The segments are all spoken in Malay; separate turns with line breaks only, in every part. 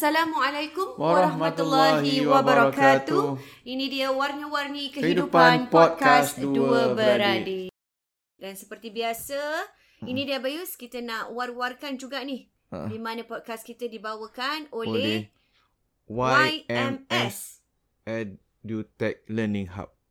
Assalamualaikum warahmatullahi wabarakatuh. Ini dia warna-warni kehidupan,
Kehidupan podcast Dua
beradik. Dan seperti biasa, ini dia Bayus kita nak war-warkan juga ni.
Ha.
Di mana podcast kita dibawakan
Oleh
oleh
YMS. EduTech Learning Hub.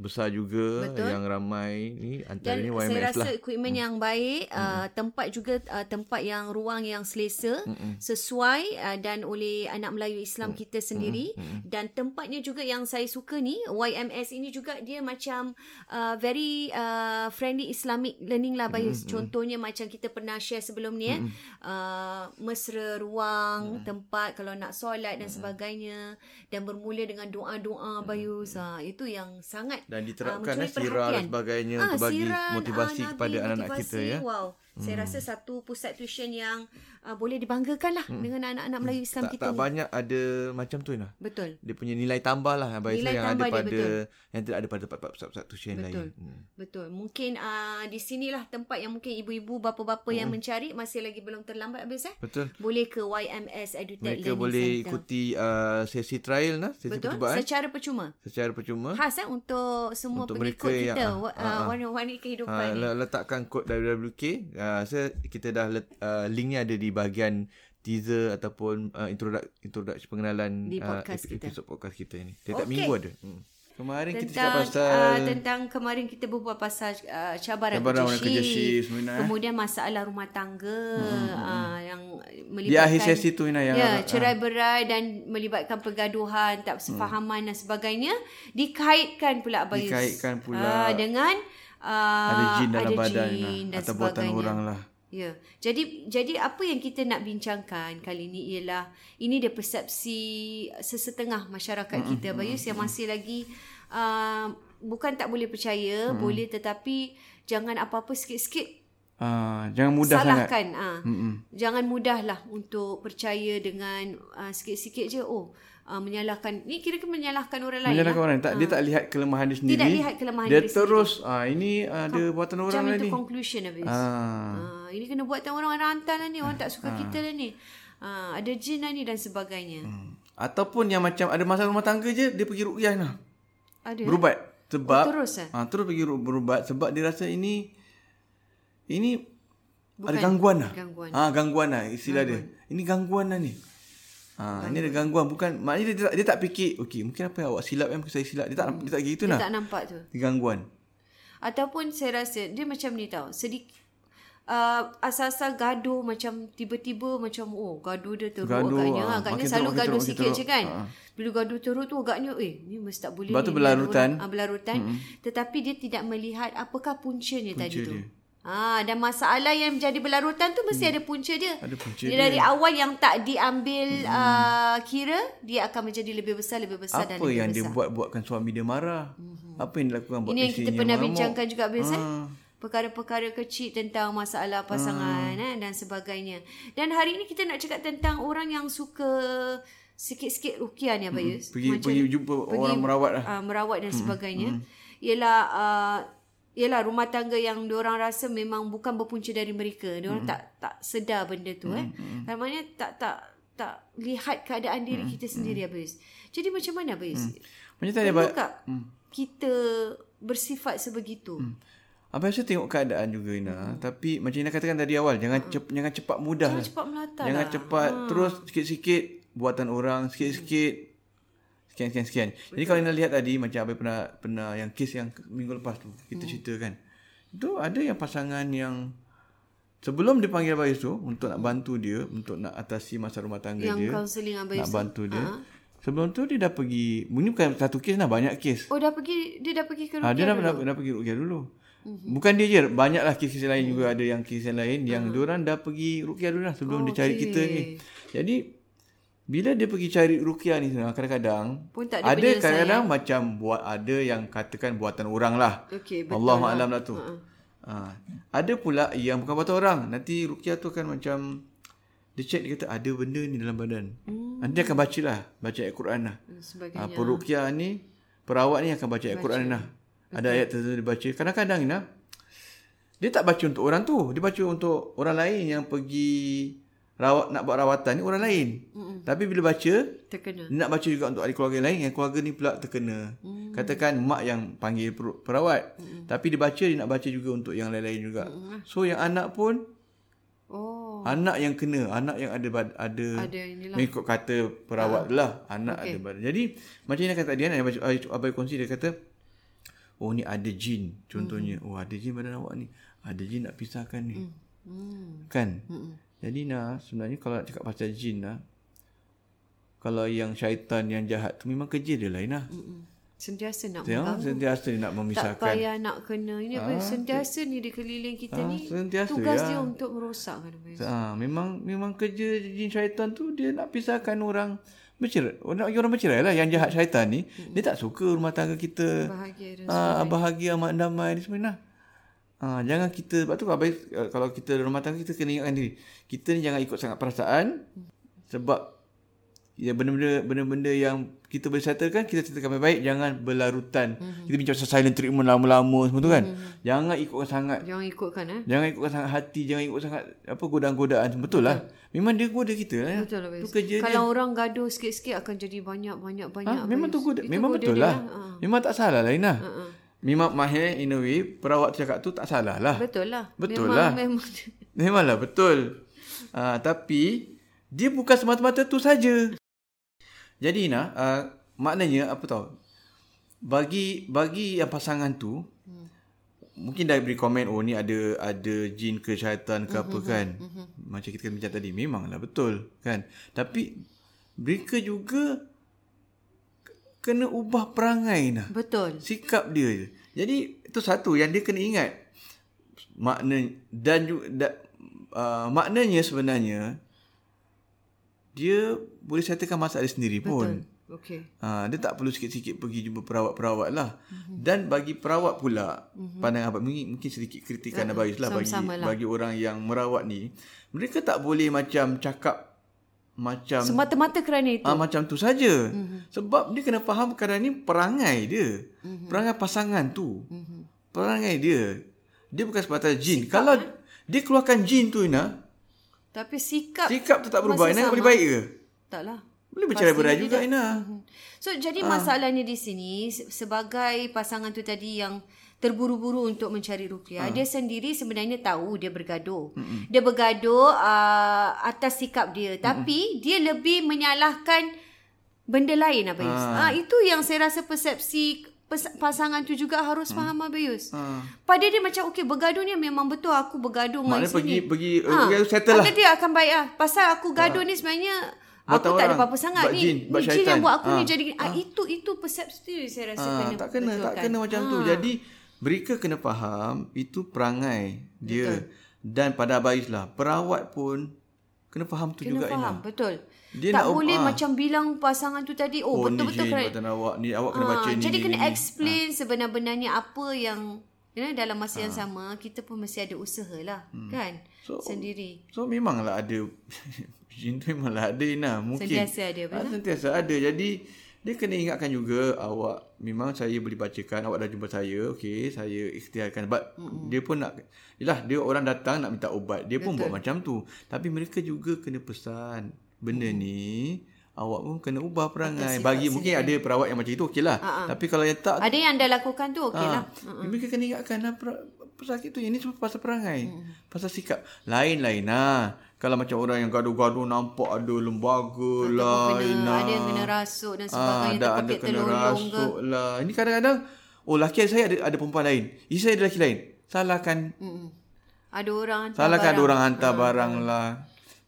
besar juga
Betul.
yang ramai ni
Dan
antaranya YMS
saya rasa
lah.
equipment yang baik, uh, tempat juga uh, tempat yang ruang yang selesa,
Mm-mm.
sesuai uh, dan oleh anak Melayu
Mm.
Islam kita sendiri dan tempatnya juga yang saya suka ni YMS ini juga dia macam uh, very uh, friendly Islamic learning lah Bayus. Contohnya macam kita pernah share sebelum ni eh uh, mesra ruang, tempat kalau nak solat dan sebagainya dan bermula dengan doa-doa Bayus. Ha, itu yang sangat
dan
Ah,
diterapkan eh, sirah dan sebagainya untuk bagi
siran,
motivasi
ah,
kepada anak-anak kita ya.
Wow. Saya rasa satu pusat tuition yang uh, boleh dibanggakan lah dengan anak-anak Melayu Islam
Tak,
kita
tak
ni.
banyak ada macam tu nah.
Betul.
Dia punya nilai tambah lah Abang
Nilai
yang
tambah
ada
dia,
pada
betul.
yang tidak ada pada tuition
Betul.
lain. Hmm.
Betul. Mungkin uh, di sinilah tempat yang mungkin ibu-ibu, bapa-bapa yang mencari masih lagi belum terlambat habis eh.
Betul.
Boleh ke YMS EduTech
Mereka
Learning
boleh
Center.
ikuti uh, sesi trial nah, sesi
Betul.
percubaan
Secara percuma.
secara percuma.
Khas eh untuk semua
Untuk
pengikut
mereka
kita.
yang-
uh, warna-warni kehidupan
Ha,
ni.
le- letakkan kod WWK. Uh, saya kita dah let, uh, linknya ada di bahagian teaser ataupun uh, introduct introduction pengenalan
Di
uh,
podcast
ep-
kita.
episod podcast kita ni. Tiap-tiap
Okey.
minggu ada. Hmm. Kemarin kita cakap
tentang
pasal
uh, tentang kemarin kita berbual pasal uh, cabaran,
Cabaran
kerja,
kerja
shift,
shift, Mina, eh.
kemudian masalah rumah tangga uh, yang
di
melibatkan
akhir sesi tu Ina yang
ya
agak-
cerai berai dan melibatkan pergaduhan tak sefahaman dan sebagainya dikaitkan pula Abayus
Dikaitkan pula.
uh, dengan uh,
ada jin dalam
ada
badan
jin
lah,
dan
atau buatan orang lah.
Ya. Jadi jadi apa yang kita nak bincangkan kali ini ialah ini dia persepsi sesetengah masyarakat kita Bayus yang masih lagi uh, bukan tak boleh percaya, boleh tetapi jangan apa-apa sikit-sikit
Ah, jangan mudah sangat.
salahkan. Ah.
Mm-mm.
Jangan mudahlah untuk percaya dengan uh, sikit-sikit je oh uh, menyalahkan ni kira-kira menyalahkan orang lain.
Menyalahkan
lah.
orang tak dia tak lihat kelemahan dia sendiri.
Tidak lihat kelemahan
dia
diri
terus ah ini ada buatan orang
Macam
lah
itu
ni.
conclusion habis.
Ah.
Ah, ini kena buatan orang rantai lah ni. Orang tak suka kita lah ni. Ah, ada jin lah ni dan sebagainya.
Hmm. Ataupun yang macam ada masalah rumah tangga je dia pergi ruqyah nah.
Ada.
Berubat. Sebab
Oh, terus, eh?
ah terus pergi ru- berubat sebab dia rasa ini ini
Bukan
ada gangguan lah.
gangguan.
Ah gangguan lah istilah dia. Ini gangguan lah ni. Ah ini ada gangguan bukan maknanya dia, dia, tak, dia tak fikir okey mungkin apa yang awak silap kan saya silap dia tak dia tak gitu
Dia
nah.
tak nampak tu.
Gangguan.
Ataupun saya rasa dia macam ni tau. Sedikit uh, asal-asal gaduh macam tiba-tiba macam oh gaduh dia teruk
Gaduh,
agaknya
ah,
agaknya selalu
teruk,
gaduh
teruk,
sikit
makin
je
teruk.
kan
Ah.
bila gaduh teruk tu agaknya eh ni mesti tak boleh
Lepas tu
ni,
berlarutan.
orang- ah, berlarutan tetapi dia tidak melihat apakah puncanya tadi tu
dia.
Ah dan masalah yang menjadi berlarutan tu mesti ada punca dia.
Ada punca
dia. Dari awal yang tak diambil hmm. uh, kira dia akan menjadi lebih besar lebih besar dan
Apa
lebih
yang
besar.
dia buat buatkan suami dia marah? Apa yang dilakukan buat
Ini yang kita pernah
mengamuk?
bincangkan juga biasa.
Ah.
Perkara-perkara kecil tentang masalah pasangan eh, dan sebagainya. Dan hari ini kita nak cakap tentang orang yang suka sikit-sikit rukiah ni Abayus.
Pergi pergi jumpa orang merawat lah.
Uh, merawat dan sebagainya. Ialah uh, ialah rumah tangga yang diorang rasa memang bukan berpunca dari mereka. Diorang tak tak sedar benda tu eh. Mm Maknanya tak tak tak lihat keadaan diri kita sendiri Abayus. Jadi macam mana Abayus?
Macam tadi Abang,
tak kita bersifat sebegitu?
Abang rasa tengok keadaan juga Ina. Tapi macam Ina katakan tadi awal, jangan cep, jangan cepat mudah.
Jangan
lah.
cepat melata
Jangan
lah.
cepat terus sikit-sikit buatan orang, sikit-sikit sekian sekian sekian. Jadi kalau Ina lihat tadi macam Abang pernah pernah yang kes yang minggu lepas tu kita cerita kan. Itu ada yang pasangan yang sebelum dia panggil Abang tu untuk nak bantu dia untuk nak atasi masalah rumah tangga
Yang
dia.
counselling Abang
nak
Yusuf.
bantu dia. Sebelum tu dia dah pergi, ini bukan satu kes lah, banyak kes.
Oh dah pergi dia dah pergi ke
Ha, dia dah,
Rukiah
dah,
dulu.
dah pergi rukyah dulu. Bukan dia je, banyaklah kes-kes lain juga ada yang kes yang lain yang diorang dah pergi rukyah dulu lah sebelum dia cari kita ni. Jadi bila dia pergi cari rukyah ni kadang-kadang
Pun tak ada
ada kadang-kadang macam buat ada yang katakan buatan orang lah.
Okey, betul
Allah
lah.
alam lah tu. Ha. Ada pula yang bukan buatan orang. Nanti rukyah tu kan macam dia check dia kata ada benda ni dalam badan. Hmm. Nanti dia akan baca lah, baca ayat Quran lah.
sebagainya.
Ha, perukyah ni perawat ni akan baca ayat Quran lah. Ada ayat tertentu dia baca. Kadang-kadang Ina dia tak baca untuk orang tu, dia baca untuk orang lain yang pergi rawat nak buat rawatan ni orang lain. Mm-mm. Tapi bila baca
terkena.
dia nak baca juga untuk ahli keluarga lain yang keluarga ni pula terkena. Mm. Katakan mak yang panggil per- perawat. Mm. Tapi dia baca dia nak baca juga untuk yang lain-lain juga. Mm. So yang anak pun
Oh,
anak yang kena, anak yang ada bad, ada
ada inilah.
Mengikut kata perawat ha. lah Anak okay. ada badan Jadi Macam yang kata tadi kan Yang Abai kongsi dia kata Oh ni ada jin Contohnya mm. Oh ada jin badan awak ni Ada jin nak pisahkan ni mm.
Hmm.
Kan mm. Jadi nah Sebenarnya kalau nak cakap pasal jin lah Kalau yang syaitan yang jahat tu Memang kerja dia lain lah
Mm-mm. Sentiasa nak
Tengok
mengganggu.
Sentiasa dia nak
Tak
memisahkan
payah nak kena. Ini apa? Sentiasa ni di keliling kita
Ah,
ni.
sentiasa,
Tugas
ya.
dia untuk merosakkan.
Ha, Memang Memang kerja jin syaitan tu Dia nak pisahkan orang Bercerai Nak bagi orang bercerai lah Yang jahat syaitan ni Dia tak suka rumah tangga kita
Bahagia dan
Ah, bahagia amat damai ni semua Ah, jangan kita sebab tu kalau, baik, eh, kalau kita dalam rumah tangga kita kena ingatkan diri. Kita ni jangan ikut sangat perasaan sebab ya benda-benda benda-benda yang kita boleh settlekan kita settlekan baik-baik jangan berlarutan. Mm-hmm. Kita bincang pasal silent treatment lama-lama semua tu kan. Mm-hmm. Jangan ikutkan sangat
Jangan ikutkan eh.
Jangan ikutkan sangat hati, jangan ikut sangat apa godaan-godaan. Betul lah. Memang dia goda kita lah.
Betul lah.
Tu kerja dia.
Kalau orang gaduh sikit-sikit akan jadi banyak-banyak-banyak.
Ha, memang tu goda. Memang
goda
betul
dia
lah.
Ha.
Memang tak salah lah Ina.
Ha.
Memang mahir in a way perawat tu cakap tu tak salah lah.
Betul lah.
Betul
memang,
lah.
Memang.
Memanglah betul. Uh, tapi dia bukan semata-mata tu saja. Jadi Ina, uh, maknanya apa tahu? Bagi bagi yang pasangan tu hmm. mungkin dah beri komen oh ni ada ada jin ke syaitan ke apa kan. Macam kita bincang tadi memanglah betul kan. Tapi mereka juga kena ubah perangai nah.
Betul.
Sikap dia. Jadi itu satu yang dia kena ingat. Makna dan da, uh, maknanya sebenarnya dia boleh settlekan masalah dia sendiri pun.
Okey.
Ha, dia tak perlu sikit-sikit pergi jumpa perawat-perawat lah. Mm-hmm. Dan bagi perawat pula, mm-hmm. pandangan abang mungkin, mungkin sedikit kritikan uh, Abang Yus lah bagi,
lah.
bagi orang yang merawat ni. Mereka tak boleh macam cakap macam
Semata-mata kerana itu.
Ah macam tu saja. Mm-hmm. Sebab dia kena faham kadang ni perangai dia. Mm-hmm. Perangai pasangan tu. Mm-hmm. Perangai dia. Dia bukan sebatas jin. Sikap, Kalau eh? dia keluarkan jin tu Ina,
Tapi sikap
sikap tu tak berubah. Ina boleh baik ke?
taklah.
Boleh bercerai berai juga Ina.
So jadi masalahnya di sini se- sebagai pasangan tu tadi yang terburu-buru untuk mencari ruqyah, dia sendiri sebenarnya tahu dia bergaduh. Dia bergaduh uh, atas sikap dia, tapi dia lebih menyalahkan benda lain Abayus. Ah. itu yang saya rasa persepsi pasangan tu juga harus faham Abayus.
Ha.
Pada dia macam okey bergaduh ni memang betul aku bergaduh dengan
Maknanya pergi
sini.
pergi uh, settle lah.
Kata dia akan baik lah. Pasal aku gaduh ni sebenarnya
Buatan
aku tak ada
orang.
apa-apa sangat
Buat
ni.
jin,
ni jin yang buat aku
Ah.
ni jadi ah. itu itu persepsi saya rasa
Ah,
kena
tak kena tak
betulkan.
kena macam tu.
Ah.
Jadi mereka kena faham itu perangai dia. Dan pada abaislah, perawat pun kena faham tu
Kena
juga
faham,
Ina.
betul.
Dia
tak
nak-
boleh
ah.
macam bilang pasangan tu tadi, oh,
Oh,
betul-betul
ni
kena
awak ni awak kena
Ah,
baca ni.
Jadi
ni,
kena
ni,
explain sebenar-benarnya apa yang know, dalam masa yang sama kita pun mesti ada usaha lah kan
So-
sendiri.
So memanglah ada Jin tu memanglah ada Ina mungkin.
Sentiasa ada, betul?
Ah, sentiasa ada. Jadi dia kena ingatkan juga awak memang saya boleh bacakan awak dah jumpa saya okey saya ikhtiarkan. But mm dia pun nak yalah dia orang datang nak minta ubat dia pun buat macam tu. Tapi mereka juga kena pesan benda mm ni awak pun kena ubah perangai. Bagi mungkin ada perawat yang macam itu okeylah.
Ah,
tapi kalau yang tak
Ada yang dah lakukan tu okey lah.
Ha, mereka kena ingatkan lah per- pesakit tu. Ini semua pasal perangai. Pasal sikap. Lain-lain lah. Kalau macam orang yang gaduh-gaduh nampak ada lembaga lah.
Kena, ada yang kena rasuk dan
Ah,
sebagainya.
ada, ada
terpepit
kena
telolong ke.
rasuk lah. Ini kadang-kadang, oh laki saya ada ada perempuan lain. Isteri saya ada laki lain. Salahkan.
Mm-mm. Ada orang hantar
Salahkan ada
barang.
orang hantar barang lah.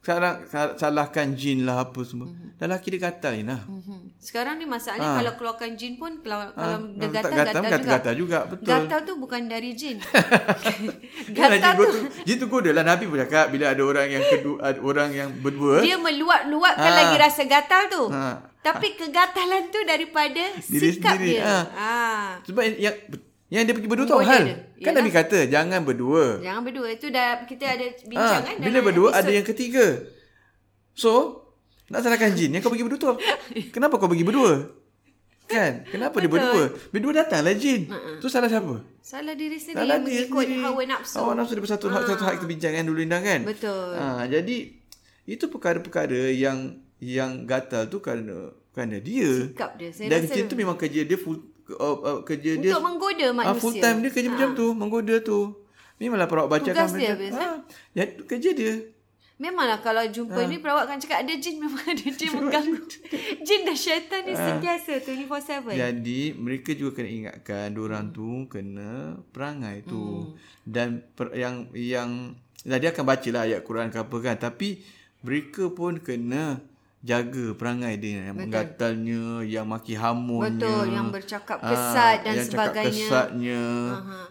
Sa- salahkan jin lah apa semua.
Mm-hmm.
Dah laki dia gatal Ina.
Mhm. Sekarang ni masalahnya kalau keluarkan jin pun kalau, kalau dia
Ah,
gatal,
tak
gatal,
gatal,
juga.
gatal juga. Betul.
Gatal tu bukan dari jin. Gatal tu
jin tu goda lah. Nabi pun cakap bila ada orang yang kedua, orang yang berdua.
dia meluap-luapkan
Ah.
lagi rasa gatal tu.
Ha.
Tapi kegatalan tu daripada
Diri
sikap
sendiri.
dia.
Ah.
Ah.
Sebab yang yang dia pergi berdua
Goda
hal.
dia.
Kan
Yalah.
Nabi kata jangan berdua.
Jangan berdua. Itu dah kita ada
Ha,
bincangan
bila berdua ada yang ketiga. So, nak salahkan jin. Yang kau pergi berdua tu. Kenapa kau pergi berdua? Kan? Kenapa dia berdua? Berdua datanglah jin. Tu salah siapa?
Salah diri sendiri
Salah
yang
dia
mengikut
sendiri.
hawa nafsu.
Hawa nafsu daripada satu hak satu hak kita bincangkan dulu Indah kan?
Betul.
Ha, jadi itu perkara-perkara yang yang gatal tu kerana kerana dia.
Sikap dia. Saya
Dan
rasa
jin tu memang kerja dia full uh, uh, kerja dia
untuk menggoda
Ah,
manusia.
full time dia kerja macam tu, menggoda tu. Memanglah perawat bacakan
Tugas dia biasa.
Ah, ya, kerja dia.
Memanglah kalau jumpa
Ah.
ni perawat kan cakap ada jin memang ada jin mengganggu. jin dan syaitan ni
Ah.
sentiasa 24/7.
Jadi mereka juga kena ingatkan diorang tu kena perangai tu.
Hmm.
Dan per, yang yang lah dia akan bacalah ayat Quran ke apa kan tapi mereka pun kena jaga perangai dia yang menggatalnya, yang maki hamunnya.
Betul, yang bercakap
Ah,
kesat dan
yang
sebagainya.
cakap kesatnya,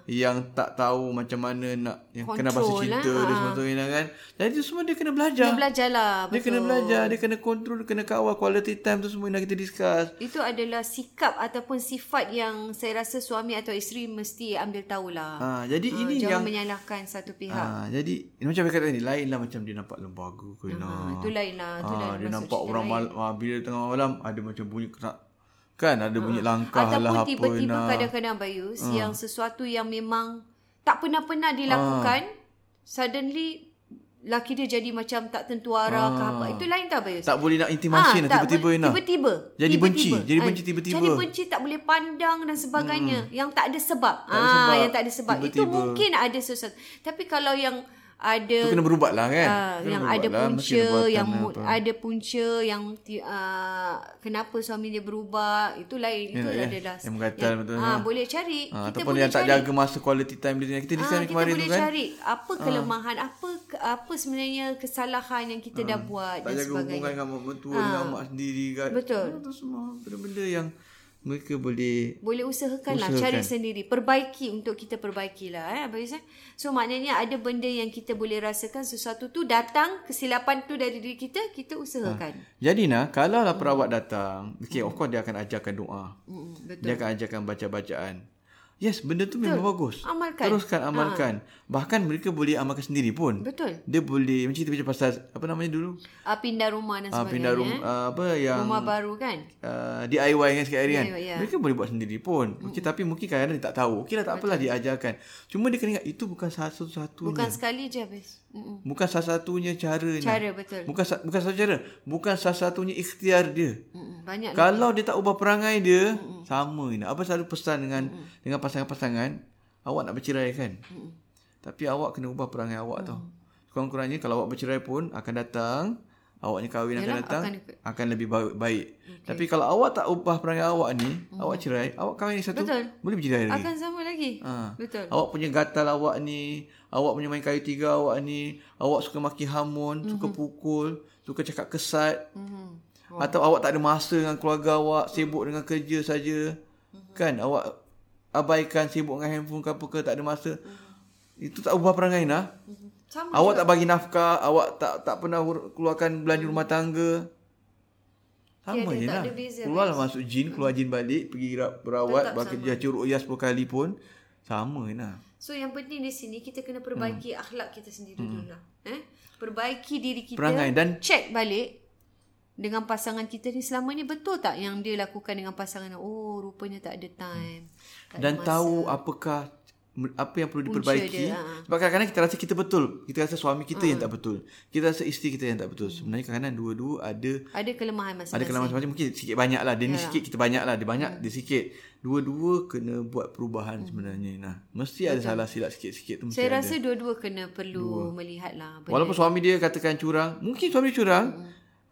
yang tak tahu macam mana nak yang kena bahasa cinta
eh.
dia
Ah.
sebagainya kan. Jadi itu semua dia kena belajar.
Dia belajarlah.
Dia kena belajar, dia kena kontrol, dia kena kawal quality time tu semua yang kita discuss.
Itu adalah sikap ataupun sifat yang saya rasa suami atau isteri mesti ambil tahulah.
Ha, jadi
Ah,
ini
jangan
yang
menyalahkan satu pihak.
ha, jadi macam saya kata tadi lain lah macam dia nampak lembaga ke
Ha,
nah.
itu lain lah. Itu
Ha,
lain
dia nampak orang mal, ha, bila tengah malam ada macam bunyi kerak kan ada bunyi langkah
Ataupun
lah apa
tiba-tiba
nah.
kadang-kadang Bayus yang sesuatu yang memang tak pernah-pernah dilakukan suddenly laki dia jadi macam tak tentu arah ke apa. Itu lain tak Bayus?
tak boleh nak intimasi
Ah,
nak
tak
tiba-tiba nak.
Tiba-tiba.
Jadi benci.
Tiba-tiba.
Jadi
Ah,
benci tiba-tiba.
Jadi benci tak boleh pandang dan sebagainya. Yang tak ada sebab.
ada
ah,
sebab.
yang tak ada sebab. Itu
Tiba-tiba.
mungkin ada sesuatu. Tapi kalau yang ada
Tu kena berubat lah kan.
Ah,
Kena
yang ada
lah,
punca yang
apa.
ada punca yang uh, kenapa suami dia berubah itu lain itu
Ya, ya.
adalah
Yang menggatal betul, ha.
boleh cari
Ha,
kita
ataupun
boleh
yang tak
cari
jaga masa quality time dia. Kita
Ah,
discuss
kita
kemarin
boleh
tu kan.
cari apa kelemahan apa ke- apa sebenarnya kesalahan yang kita dah buat
Tak
dan
jaga hubungan
sebagainya
dengan mak mentua dengan mak sendiri kan.
Betul.
Itu semua benda-benda yang mereka boleh
boleh usahakan lah cari sendiri perbaiki untuk kita perbaiki lah eh Abang Yus, eh? so maknanya ada benda yang kita boleh rasakan sesuatu tu datang kesilapan tu dari diri kita kita usahakan
Jadi nah, kalau lah perawat datang, okay, of course dia akan ajarkan doa.
Mm, betul
Dia akan ajarkan baca-bacaan. Yes, benda tu memang bagus.
Amalkan.
Teruskan amalkan. Bahkan mereka boleh amalkan sendiri pun.
betul
Dia boleh macam kita baca pasal apa namanya dulu?
uh, pindah rumah dan
Ah,
sebagainya
pindah rumah
eh.
uh, apa yang
rumah baru kan
uh, DIY kan sikit hari kan.
Ya.
Mereka boleh buat sendiri pun. Okey tapi mungkin kadang-kadang dia tak tahu. Okeylah tak apalah diajarkan. Cuma dia kena ingat itu bukan satu-satunya.
bukan sekali je habis Mm-mm.
Bukan salah satunya caranya.
cara betul
Bukan bukan satu cara. Bukan salah satunya ikhtiar dia.
Mm-mm. banyak
Kalau dia tak ubah perangai dia, sama ini. Apa selalu pesan dengan dengan pasangan-pasangan, awak nak bercerai kan? Tapi awak kena ubah perangai awak tau. Kurang-kurangnya kalau awak bercerai pun akan datang, awaknya kahwin akan
Yalah,
datang
akan
akan, lebih baik. baik. Tapi kalau awak tak ubah perangai awak ni, awak cerai, awak kahwin lagi satu,
Betul.
boleh bercerai lagi.
akan sama lagi
Ha.
betul
Awak punya gatal awak ni, awak punya main kayu tiga awak ni, awak suka maki hamun, suka pukul, suka cakap kesat.
Mhm.
Atau awak tak ada masa dengan keluarga awak, sibuk dengan kerja saja. Kan awak abaikan sibuk dengan handphone ke apa ke tak ada masa. Itu tak ubah perangai Ina.
Sama
Awak tak bagi nafkah, awak tak tak pernah keluarkan belanja rumah tangga. Sama
Tiada,
je lah. Keluarlah masuk jin, keluar jin balik, pergi ra- berawat,
Tetap
dia curuk uyas 10 kali pun. Sama je lah.
So yang penting di sini kita kena perbaiki
Hmm.
akhlak kita sendiri dulu lah. Eh? Perbaiki diri kita.
Perangai dan-
check balik dengan pasangan kita ni selama ni betul tak yang dia lakukan dengan pasangan oh rupanya tak ada time. Tak
Dan
ada masa.
tahu apakah apa yang perlu
Punca
diperbaiki.
dia, ha.
Sebab kadang-kadang kita rasa kita betul. Kita rasa suami kita yang tak betul. Kita rasa isteri kita yang tak betul. Sebenarnya kadang-kadang dua-dua ada
ada kelemahan
ada
masing-masing.
kelemahan masing-masing. Mungkin sikit banyak lah. Dia ni
Ya.
sikit, kita banyak lah. Dia banyak, dia sikit. Dua-dua kena buat perubahan sebenarnya. Nah, mesti ada salah silap sikit-sikit tu. Mesti
Saya
ada.
rasa dua-dua kena perlu melihat lah. benda
Walaupun suami dia katakan curang, mungkin suami dia curang.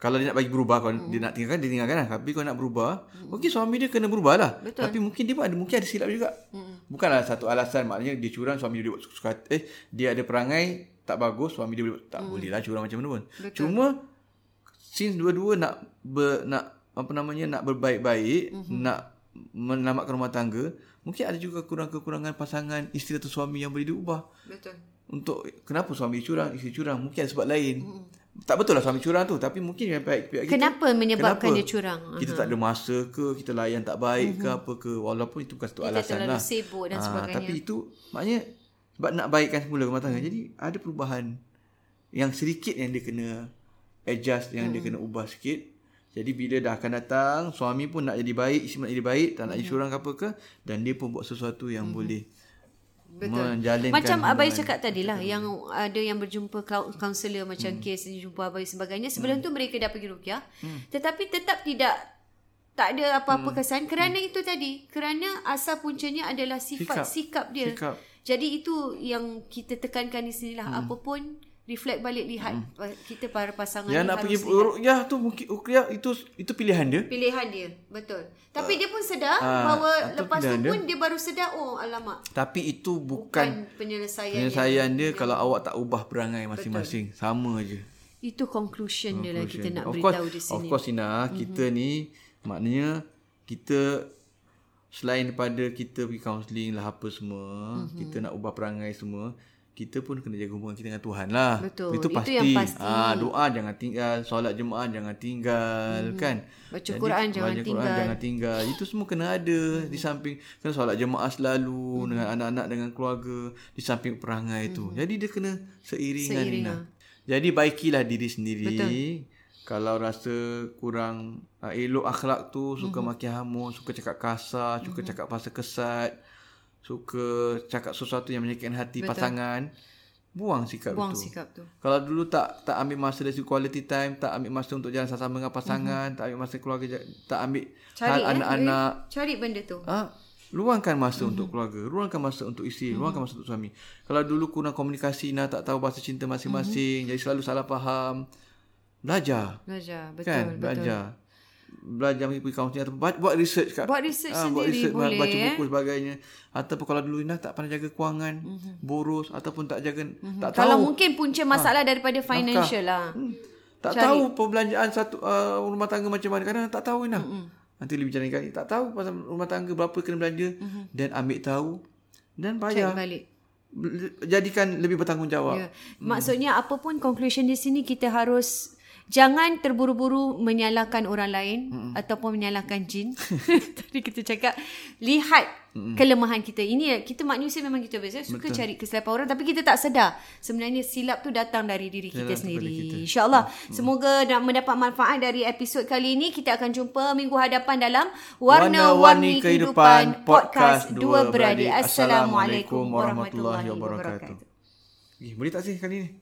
Kalau dia nak bagi berubah, kalau dia nak tinggalkan, dia tinggalkan lah. Tapi kalau nak berubah, mungkin suami dia kena berubah lah.
Betul.
Tapi mungkin dia pun ada, mungkin ada silap juga. Bukanlah satu alasan, maknanya dia curang, suami dia buat suka Eh, dia ada perangai tak bagus, suami dia boleh, tak boleh lah curang macam mana pun.
Betul.
Cuma, since dua-dua nak ber, nak apa namanya nak berbaik-baik, nak menyelamatkan rumah tangga, mungkin ada juga kekurangan-kekurangan pasangan isteri atau suami yang boleh diubah
Betul.
Untuk kenapa suami curang, isteri curang, mungkin ada sebab lain. Tak betul lah suami curang tu, tapi mungkin yang baik pihak kita.
Kenapa menyebabkan
kenapa?
dia curang?
Kita tak ada masa ke, kita layan tak baik ke apa ke, walaupun itu bukan satu
Kita
alasan
terlalu
lah.
sibuk dan
Ah,
sebagainya.
Tapi itu maknanya sebab nak baikkan semula rumah tangga. Jadi ada perubahan yang sedikit yang dia kena adjust, yang dia kena ubah sikit. Jadi bila dah akan datang, suami pun nak jadi baik, isteri nak jadi baik, tak nak jadi curang ke apa ke, dan dia pun buat sesuatu yang boleh
Betul.
menjalinkan
Macam Abai cakap tadi lah yang ada yang berjumpa kau- kaunselor macam
Hmm.
kes jumpa Abai sebagainya sebelum tu mereka dah pergi rukyah tetapi tetap tidak tak ada apa-apa
Hmm.
kesan kerana itu tadi kerana asal puncanya adalah sifat sikap,
Sikap.
dia
Sikap.
jadi itu yang kita tekankan di sini lah apa pun reflect balik lihat kita para pasangan
Yang nak pergi ruqyah tu mungkin ruqyah itu itu pilihan dia.
pilihan dia betul tapi dia pun sedar
ah,
bahawa lepas tu
pilihan dia.
pun dia baru sedar oh alamak
Tapi itu
bukan
bukan
penyelesaian
penyelesaian dia kalau awak tak ubah perangai masing-masing. Sama je.
Itu conclusion dia lah kita nak
of
beritahu
course,
di sini.
Of course Ina, mm-hmm. kita ni maknanya kita selain daripada kita pergi counselling lah apa semua, mm-hmm. kita nak ubah perangai semua, kita pun kena jaga hubungan kita dengan Tuhan lah.
Betul,
Itu
itu
pasti.
yang pasti.
Ah, doa jangan tinggal, solat jemaah jangan tinggal mm-hmm. kan.
Baca Quran jangan
baca
tinggal.
Quran jangan tinggal. Itu semua kena ada mm-hmm. di samping kena solat jemaah selalu mm-hmm. dengan anak-anak dengan keluarga di samping perangai mm-hmm. tu. Jadi dia kena seiringan
Seiring,
Ina.
ah.
Jadi baikilah diri sendiri.
Betul.
Kalau rasa kurang uh, elok akhlak tu, suka mm-hmm. maki hamun, suka cakap kasar, suka mm-hmm. cakap pasal kesat, suka cakap sesuatu yang menyakitkan hati
Betul.
pasangan, buang sikap
Buang
itu.
sikap tu.
Kalau dulu tak tak ambil masa dari quality time, tak ambil masa untuk jalan sama-sama dengan pasangan, mm-hmm. tak ambil masa keluarga, tak ambil.
Cari
hal
eh,
anak-anak,
Cari benda tu.
Ah, luangkan masa
Mhm.
mm-hmm. untuk keluarga, luangkan masa untuk isteri, mm-hmm. luangkan masa untuk suami. Kalau dulu kurang komunikasi, nak tak tahu bahasa cinta masing-masing, mm-hmm. jadi selalu salah faham. Belajar.
Belajar. Betul.
kan?
betul.
Belajar. Belajar pergi kaunseling atau buat, buat research kat
Buat research
Ah, buat
sendiri
research,
boleh,
baca
eh.
buku sebagainya. Ataupun kalau dulu Ina tak pandai jaga kewangan, mm-hmm. boros ataupun tak jaga mm-hmm. tak
Kalau
tahu
mungkin punca masalah daripada financial lah.
Hmm. Tak
Cari.
tahu perbelanjaan satu uh, rumah tangga macam mana. Kadang tak tahu Ina. Mm-hmm. Nanti lebih bicara kali. Tak tahu pasal rumah tangga berapa kena belanja mm-hmm. dan ambil tahu dan bayar.
balik.
Bel- Jadikan lebih bertanggungjawab.
Ya. Maksudnya apa pun conclusion di sini kita harus jangan terburu-buru menyalahkan orang lain mm ataupun menyalahkan jin. Tadi kita cakap lihat mm kelemahan kita. Ini kita manusia memang kita biasa suka Betul. cari kesilapan orang tapi kita tak sedar sebenarnya silap tu datang dari diri kita sendiri.
kita.
InsyaAllah semoga nak mendapat manfaat dari episod kali ini. Kita akan jumpa minggu hadapan dalam Warna-Warni Kehidupan Podcast Dua Beradik. Assalamualaikum warahmatullahi wabarakatuh.
Eh, boleh tak sih kali ni?